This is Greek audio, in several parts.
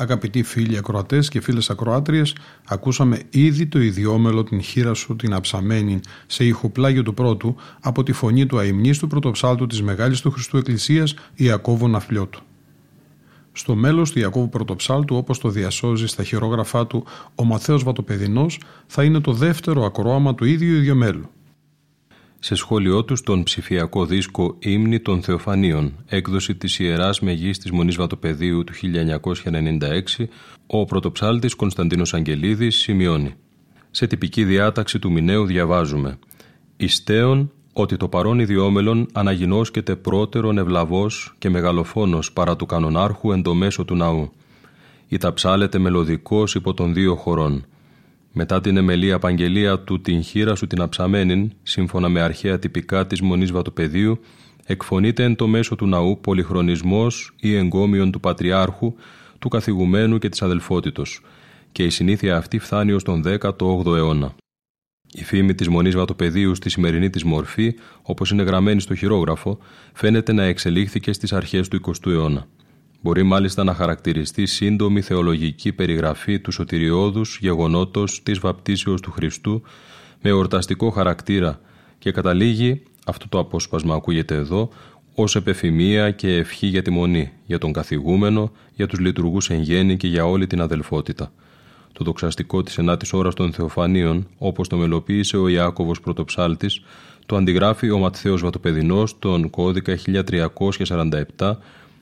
Αγαπητοί φίλοι ακροατές και φίλες ακροάτριες, ακούσαμε ήδη το ιδιόμελο την χείρα σου την αψαμένη σε ηχοπλάγιο του πρώτου από τη φωνή του αημνής του πρωτοψάλτου της Μεγάλης του Χριστού Εκκλησίας Ιακώβου Ναφλιώτου. Στο μέλος του Ιακώβου Πρωτοψάλτου, όπως το διασώζει στα χειρόγραφά του ο Μαθαίος Βατοπεδινός, θα είναι το δεύτερο ακρόαμα του ίδιου ιδιομέλου σε σχόλιο τους στον ψηφιακό δίσκο «Ήμνη των Θεοφανίων», έκδοση της Ιεράς Μεγής της Μονής Βατοπεδίου του 1996, ο πρωτοψάλτης Κωνσταντίνος Αγγελίδης σημειώνει. «Σε τυπική διάταξη του μηνέου διαβάζουμε. «Ιστέων ότι το παρόν ιδιόμελον αναγινώσκεται πρώτερον ευλαβός και μεγαλοφόνος παρά του κανονάρχου εν το μέσο του ναού. Ή τα ψάλετε μελωδικός υπό των δύο χωρών» Μετά την εμελή απαγγελία του την χείρα σου την αψαμένην, σύμφωνα με αρχαία τυπικά της Μονής Βατοπεδίου, εκφωνείται εν το μέσο του ναού πολυχρονισμός ή εγκόμιον του Πατριάρχου, του καθηγουμένου και της αδελφότητος, και η συνήθεια αυτή φτάνει ως τον 18ο αιώνα. Η φήμη της Μονής Βατοπεδίου στη σημερινή της μορφή, όπως είναι γραμμένη στο χειρόγραφο, φαίνεται να εξελίχθηκε στις αρχές του 20ου αιώνα. Μπορεί μάλιστα να χαρακτηριστεί σύντομη θεολογική περιγραφή του σωτηριώδους γεγονότος της βαπτίσεως του Χριστού με ορταστικό χαρακτήρα και καταλήγει, αυτό το απόσπασμα ακούγεται εδώ, ως επεφημία και ευχή για τη μονή, για τον καθηγούμενο, για τους λειτουργούς εν γέννη και για όλη την αδελφότητα. Το δοξαστικό της ενάτης ώρας των Θεοφανίων, όπως το μελοποίησε ο Ιάκωβος Πρωτοψάλτης, το αντιγράφει ο Ματθαίος Βατοπεδινός τον κώδικα 1347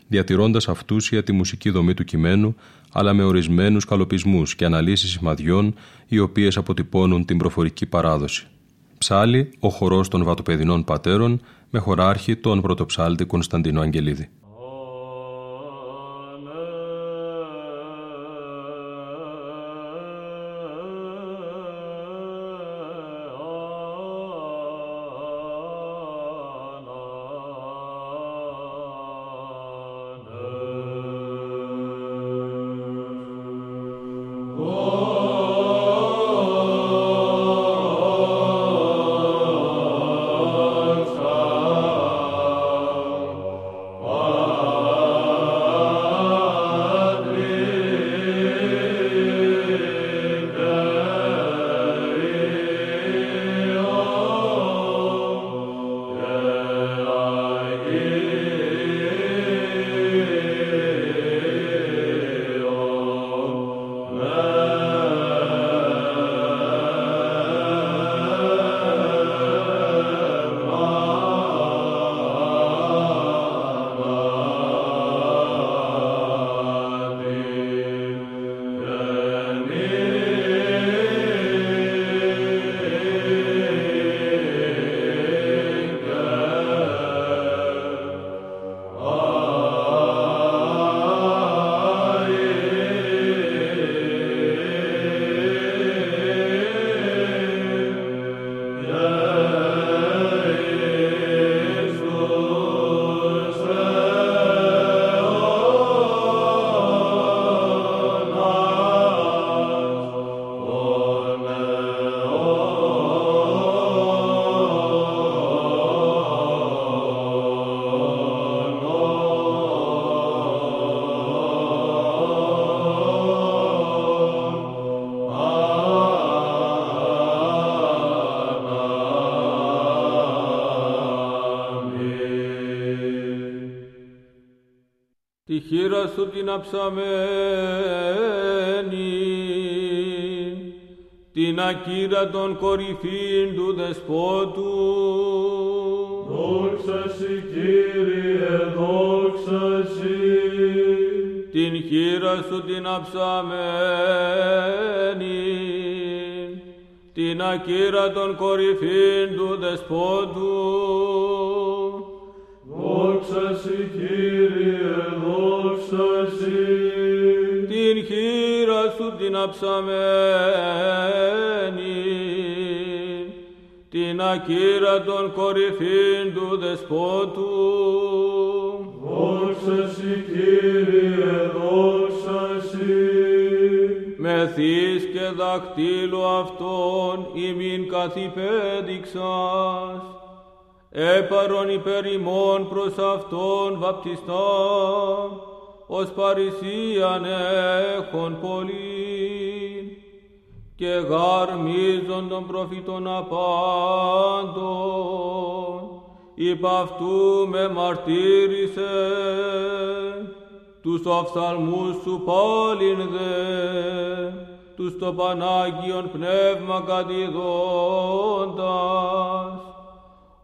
διατηρώντας αυτούσια τη μουσική δομή του κειμένου, αλλά με ορισμένους καλοπισμούς και αναλύσεις σημαδιών, οι οποίες αποτυπώνουν την προφορική παράδοση. Ψάλι, ο χορός των βατοπεδινών πατέρων, με χωράρχη τον πρωτοψάλτη Κωνσταντίνο Αγγελίδη. Σου την αψαμένη, την ακύρα των κορυφήν του δεσπότου. Δόξα Συ, Κύριε, δόξα Συ. Την χείρα σου την αψαμένη, την ακύρα των κορυφήν του δεσπότου. Σου την αψαμένη, την ακύρα των κορυφήν του δεσπότου. Δόξα Συ, Κύριε, δόξα Συ. Μεθύς και δακτύλου αυτών ημίν καθυπέδειξας, έπαρον υπερ ημών προς αυτόν βαπτιστά, ως παρησίαν έχων πολλήν, και γαρμίζον των προφήτων απάντων, υπ' αυτού με μαρτύρησε, τους οφθαλμούς σου πάλιν δε, τους το Πανάγιον Πνεύμα κατηδώντας,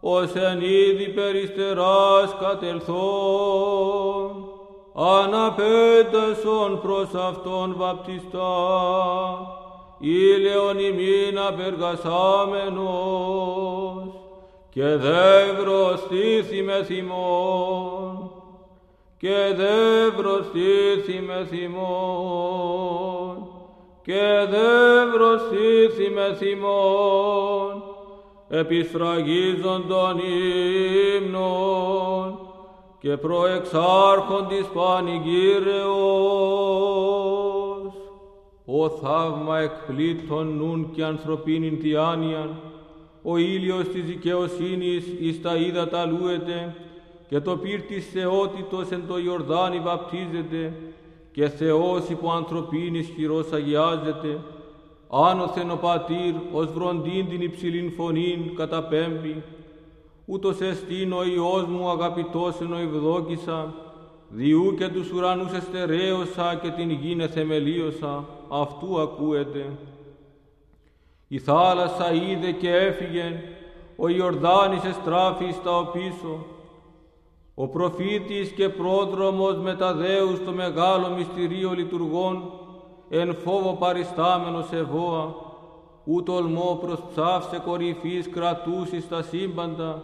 ως εν είδη περιστεράς κατελθόν, αναπέτασον προς Αυτόν βαπτιστά, ήλαιον ημίν απεργασάμενος, και δεύρο στήθη με θυμόν, και δεύρο στήθη με θυμόν, και δεύρο στήθη με θυμόν, επισφραγίζον των ύμνων, και προεξάρχον της πανηγύρεως. Ο θαύμα εκπλήττων νουν και ανθρωπίνην διάνοιαν, ο ήλιος της δικαιοσύνης εις τα ύδατα λούεται, και το πύρ της θεότητος εν το Ιορδάνη βαπτίζεται, και Θεός υπό ανθρωπίνης χειρός αγιάζεται, άνωθεν ο πατήρ ως βροντίν την υψηλήν φωνήν καταπέμπει, ούτως εστίν ο Υιός μου αγαπητός εν ο ευδόκησα, διού και τους ουρανούς εστερέωσα και την γην εθεμελίωσα, αυτού ακούεται. Η θάλασσα είδε και έφυγε, ο Ιορδάνης εστράφη στα οπίσω, ο προφήτης και πρόδρομος μεταδέους το μεγάλο μυστηρίο λειτουργών, εν φόβο παριστάμενος ευώα, ου τολμό προς ψάυσε κορυφής κρατούσεις τα σύμπαντα,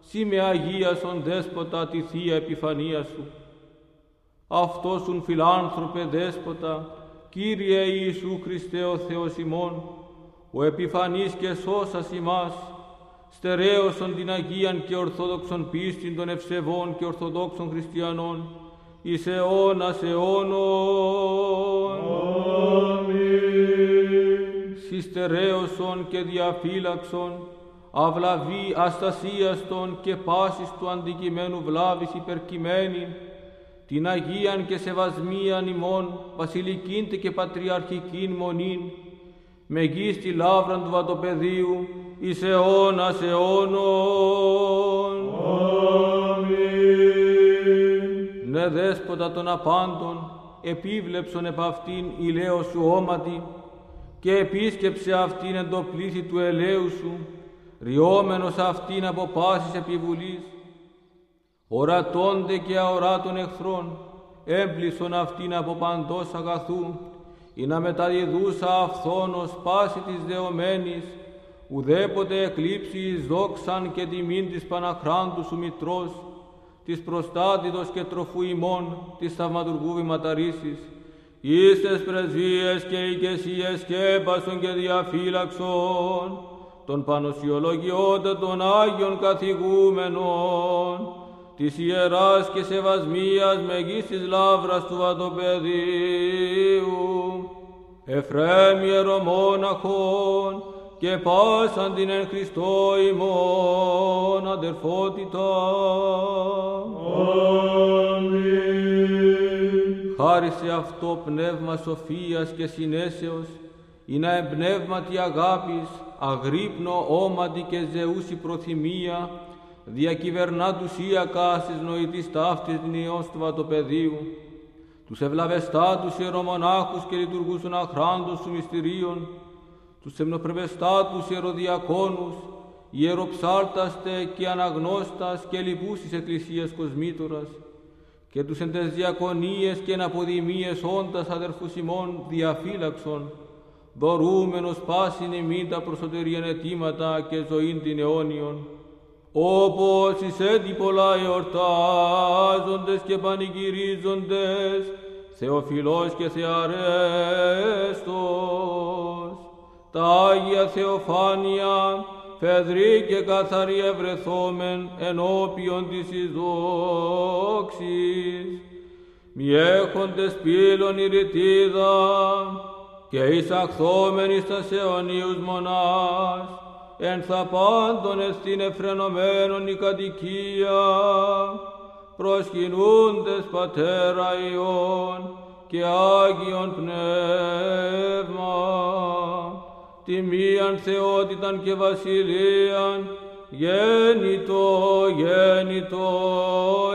σύ με αγίασον δέσποτα τη Θεία Επιφανία Σου. Αυτός ουν φιλάνθρωπε δέσποτα, Κύριε Ιησού Χριστέ ο Θεός ημών, ο επιφανής και σώσας ημάς, στερέωσον την Αγίαν και Ορθόδοξον πίστην των ευσεβών και Ορθοδόξων Χριστιανών, εις αιώνας αιώνων. Αμήν. Συστερέωσον και διαφύλαξον, αυλαβή αστασίαστον και πάσης του αντικειμένου βλάβης υπερκειμένη, την Αγίαν και σεβασμίαν ημών, βασιλικήν και πατριαρχικήν μονήν, με γης στη λάβραν του βατοπεδίου, εις αιώνας αιώνων. Αμήν. Ναι δέσποτα των απάντων, επίβλεψον επ' αυτήν ηλέως σου όματι και επίσκεψε αυτήν εν το πλήθη του ελαίου σου, ριόμενος αυτήν από πάσης επιβουλής, ορατώνται και αοράτων εχθρών, έμπλησον αυτήν από παντός αγαθού, ή να μεταδιδούσα αυθόνος πάση της δεωμένης, ουδέποτε εκλείψει εις δόξαν και τιμήν της Παναχράντου σου Μητρός, της προστάτητος και τροφού ημών, της θαυματουργού βηματαρίσης, εις τες πρεσβείες και οικεσίες σκέπασον και διαφύλαξον, των πανοσιολογιών των Άγιων καθηγούμενων, της ιεράς και σεβασμίας μεγής της λάβρας του Βατοπεδίου, Εφραίμ ιερομόναχον και πάσαν την εν Χριστώ ημών αδερφότητα. Αμήν. Χάρη σε αυτό πνεύμα σοφίας και συνέσεως, ή να εμπνεύματι αγάπης, αγρύπνο όματι και ζεούσι προθυμία, διακυβερνά τους ίακα στις νοητής ταύτης νιός τους βατοπεδίου, τους ευλαβεστάτους ιερομονάχους και λειτουργούσουν αχράντους σου μυστηρίων, τους εμνοπρεπεστάτους ιεροδιακόνους, ιεροψάλταστε και αναγνώστας και λοιπούς της Εκκλησίας Κοσμήτωρας, και τους εν τες διακονίες και εν αποδημίες όντας αδερφούς ημών διαφύλαξον, δωρούμενος πάσιν ημίν τα προσωτερίαν αιτήματα και ζωήν την αιώνιον, όπως εις έτη πολλά εορτάζοντες και πανηγυρίζοντες, Θεοφιλός και Θεαρέστος, τα Άγια Θεοφάνεια, φεδρή και καθαρή ευρεθόμεν ενώπιον της εις δόξης, μη έχοντες πύλων ηρητίδα και εισαχθόμεν εις τας αιωνίους μονάς, εν θα πάντων εστίν εφρενωμένον η κατοικία, προσκυνούντες Πατέρα Υιόν και Άγιον Πνεύμα, τιμίαν θεότηταν και βασιλείαν, γέννητο, γέννητο, γέννητο.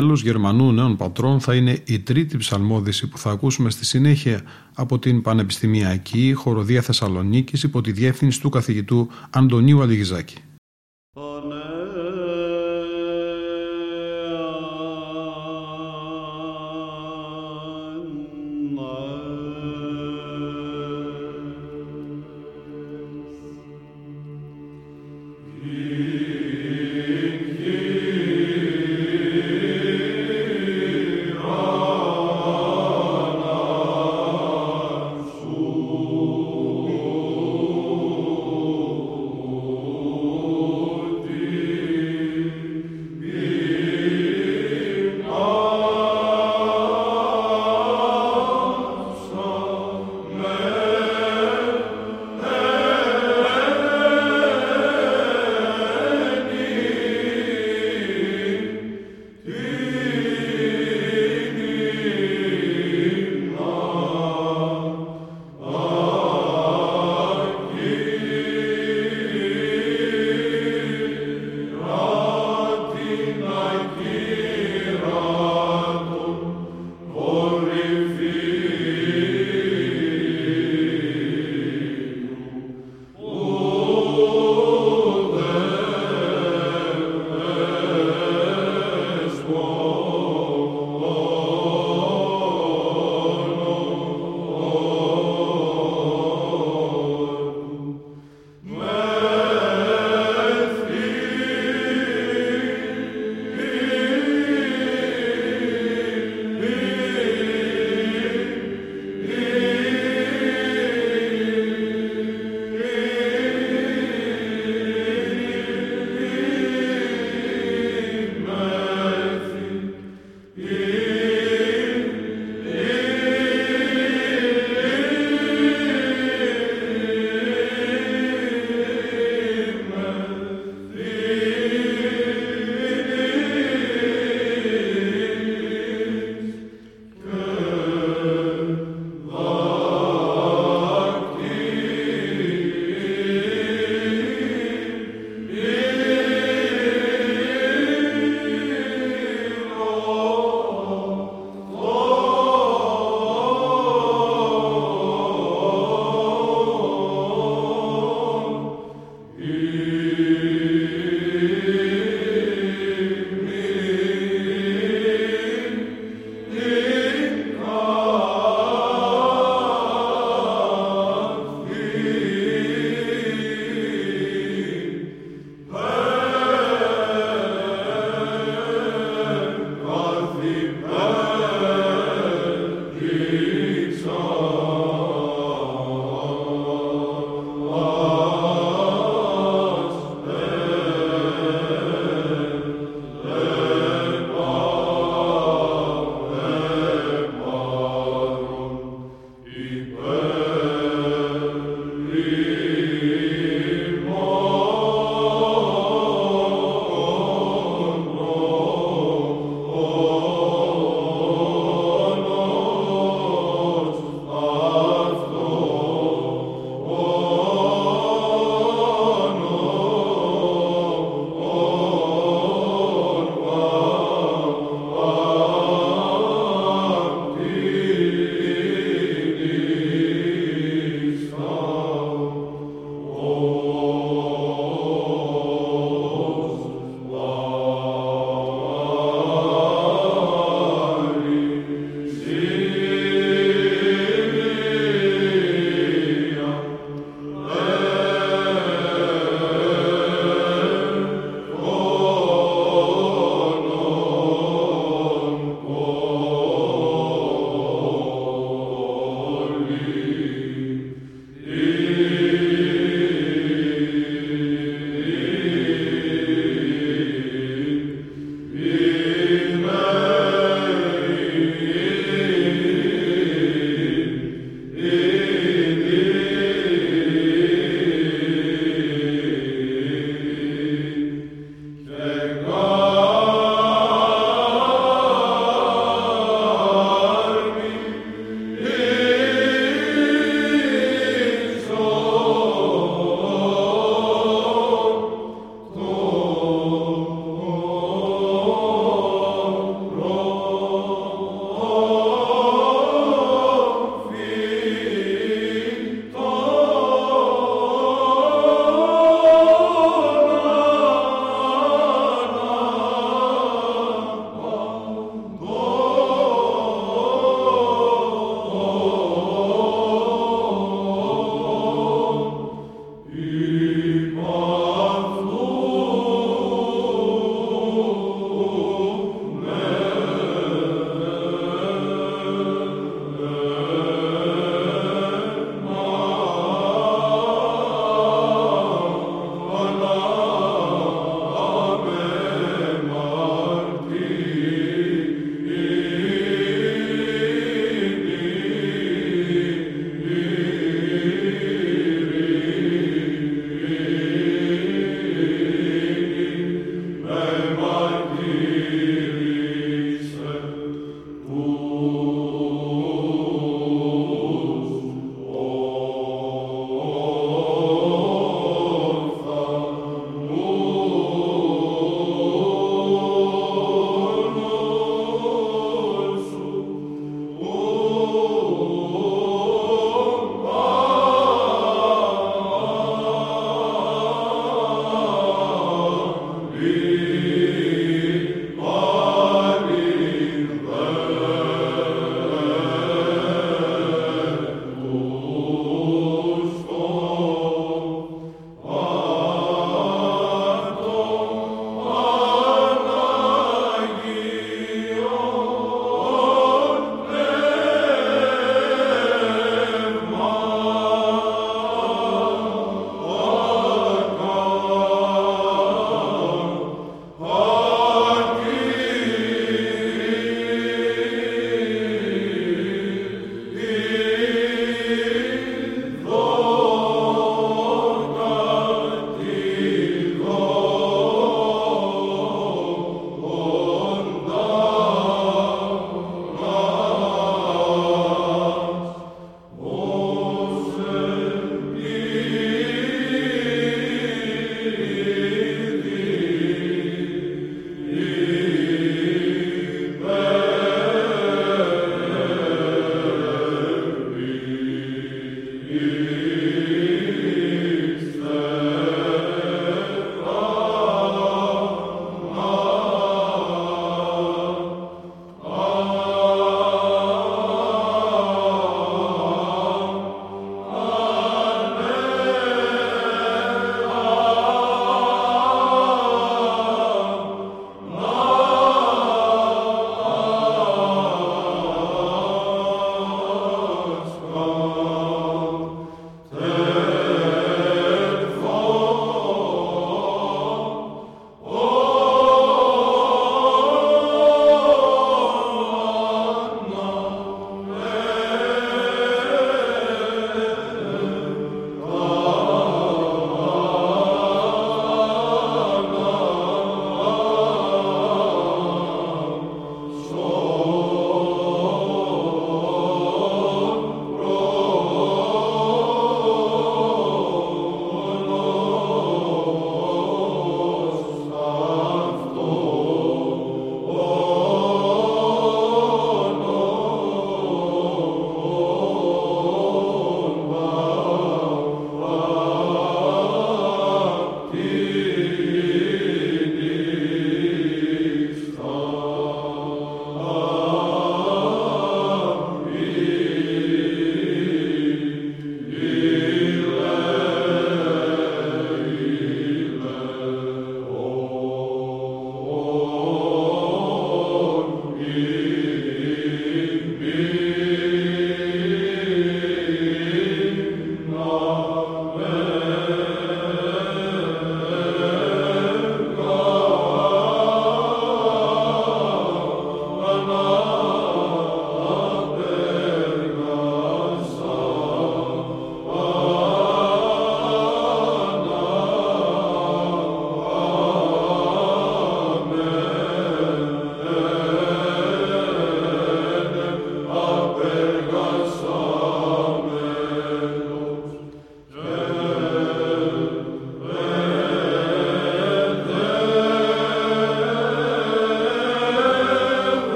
Μέλος Γερμανού νέων πατρών θα είναι η τρίτη ψαλμόδηση που θα ακούσουμε στη συνέχεια από την Πανεπιστημιακή Χοροδία Θεσσαλονίκης υπό τη διεύθυνση του καθηγητού Αντωνίου Αλιγιζάκη.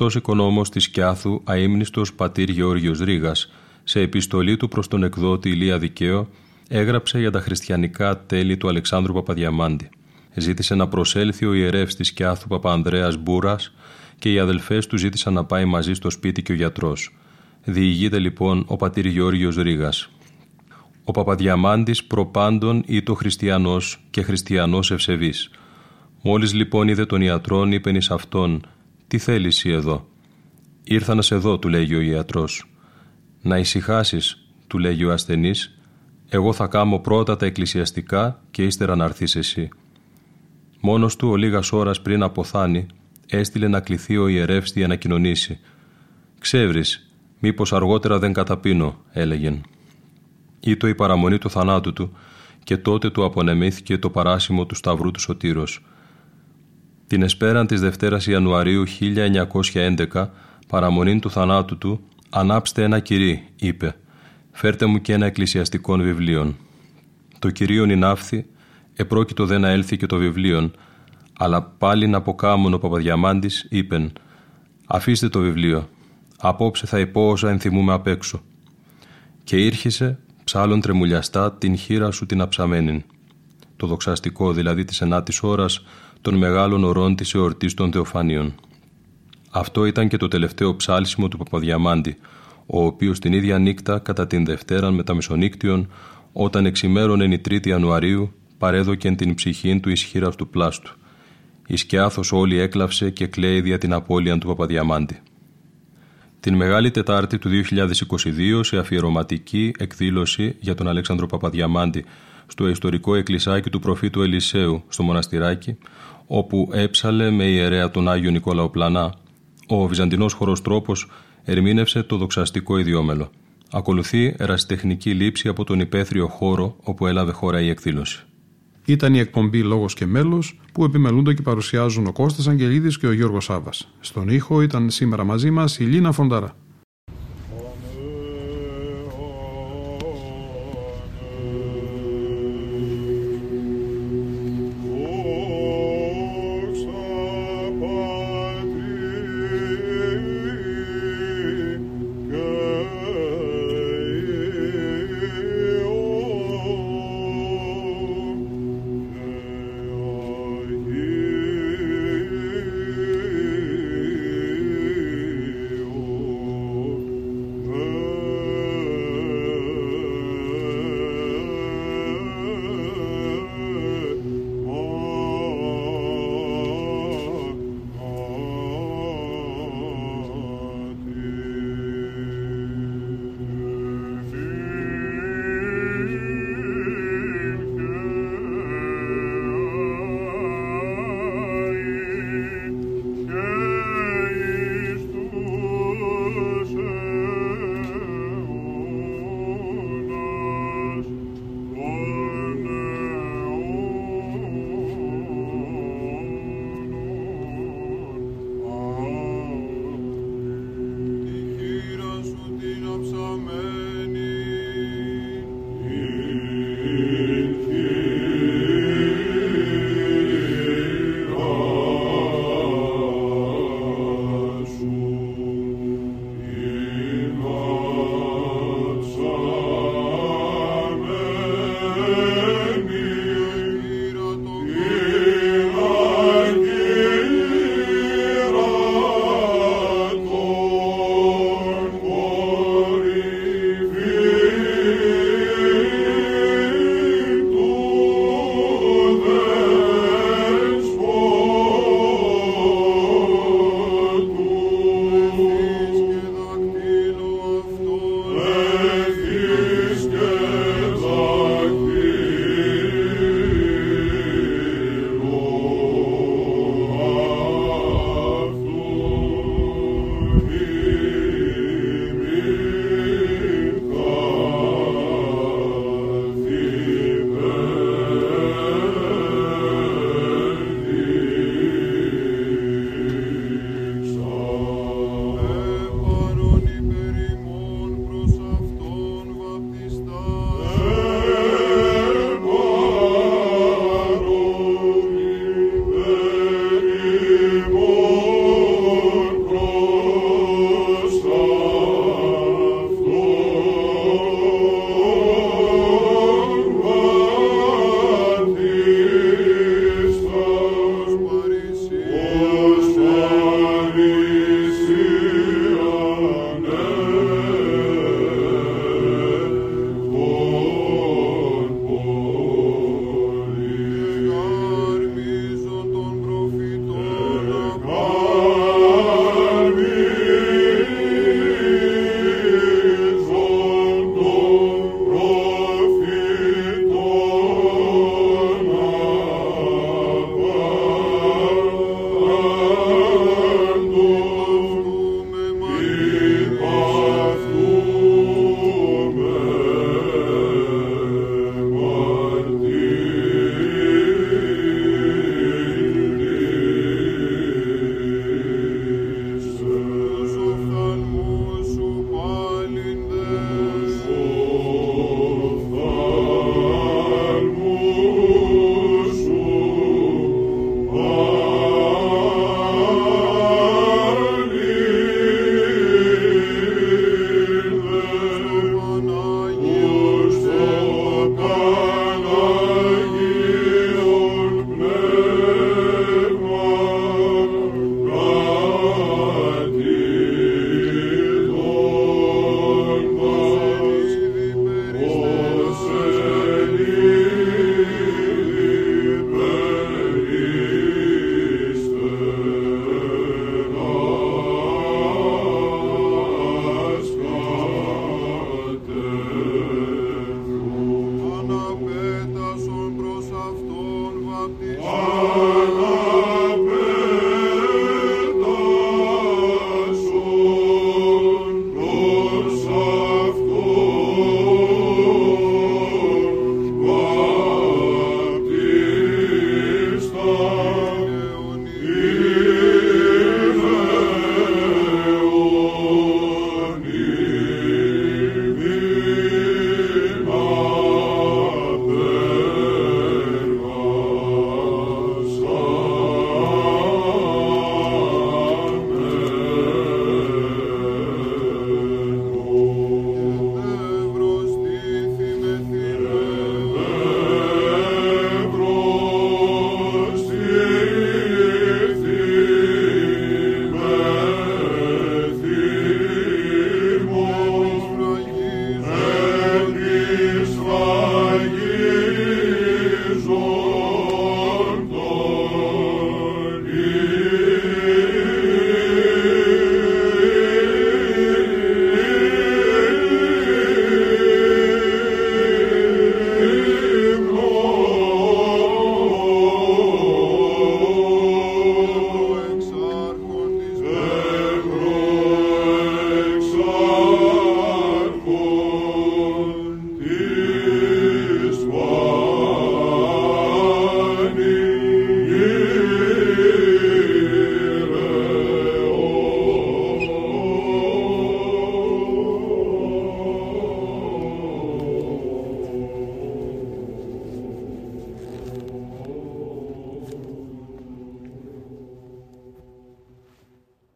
Γνωστός οικονόμος της Κιάθου, αείμνηστος πατήρ Γεώργιος Ρήγας, σε επιστολή του προς τον εκδότη Ηλία Δικαίο, έγραψε για τα χριστιανικά τέλη του Αλεξάνδρου Παπαδιαμάντη. Ζήτησε να προσέλθει ο ιερεύς της Κιάθου Παπανδρέας Μπούρας και οι αδελφές του ζήτησαν να πάει μαζί στο σπίτι και ο γιατρός. Διηγείται λοιπόν ο πατήρ Γεώργιος Ρήγας. Ο Παπαδιαμάντης προπάντων το χριστιανός και χριστιανός ευσεβής. Μόλις λοιπόν είδε τον ιατρόν είπεν εις αυτόν «Τι θέλεις εσύ εδώ» «Ήρθα να σε δω», του λέγει ο ιατρός. «Να ησυχάσεις, του λέγει ο ασθενής. «Εγώ θα κάνω πρώτα τα εκκλησιαστικά και ύστερα να έρθεις εσύ». Μόνος του ο λίγας ώρας πριν αποθάνει, έστειλε να κληθεί ο ιερεύς για να κοινωνήσει. «Ξέβρεις, μήπως αργότερα δεν καταπίνω», έλεγεν. Ήτο η παραμονή του θανάτου του και τότε του απονεμήθηκε το παράσημο του Σταυρού του Σωτήρος. Την εσπέραν της Δευτέρας Ιανουαρίου 1911, παραμονήν του θανάτου του, «Ανάψτε ένα κυρί», είπε, «φέρτε μου και ένα εκκλησιαστικό βιβλίον». Το κυρίον ναύθη, επρόκειτο δε να έλθει και το βιβλίον, αλλά πάλι να αποκάμουν ο Παπαδιαμάντης, είπεν, «Αφήστε το βιβλίο, απόψε θα υπώ όσα ενθυμούμε απ' έξω». Και ήρχισε, ψάλλον τρεμουλιαστά, την χείρα σου την αψαμένην. Το δοξαστικό δηλαδή της ενάτης ώρας, των μεγάλων ορών της εορτής των Θεοφανίων. Αυτό ήταν και το τελευταίο ψάλσιμο του Παπαδιαμάντη, ο οποίος την ίδια νύχτα κατά την Δευτέρα με τα Μεσονύκτιον, όταν εξημέρωνε η 3η Ιανουαρίου, παρέδοκεν την ψυχήν του ισχύρα του πλάστου. Η σκιάθος όλη έκλαυσε και κλαίει δια την απώλεια του Παπαδιαμάντη. Την Μεγάλη Τετάρτη του 2022, σε αφιερωματική εκδήλωση για τον Αλέξανδρο Παπαδιαμάντη στο ιστορικό εκκλησάκι του προφήτου Ελισέου στο μοναστηράκι, όπου έψαλε με ιερέα τον Άγιο Νικόλαο Πλανά, ο Βυζαντινός χωροστρόπος ερμήνευσε το δοξαστικό ιδιόμελο. Ακολουθεί ερασιτεχνική λήψη από τον υπαίθριο χώρο όπου έλαβε χώρα η εκδήλωση. Ήταν η εκπομπή Λόγος και Μέλος που επιμελούνται και παρουσιάζουν ο Κώστας Αγγελίδης και ο Γιώργος Σάβα. Στον ήχο ήταν σήμερα μαζί μας η Λίνα Φονταρά.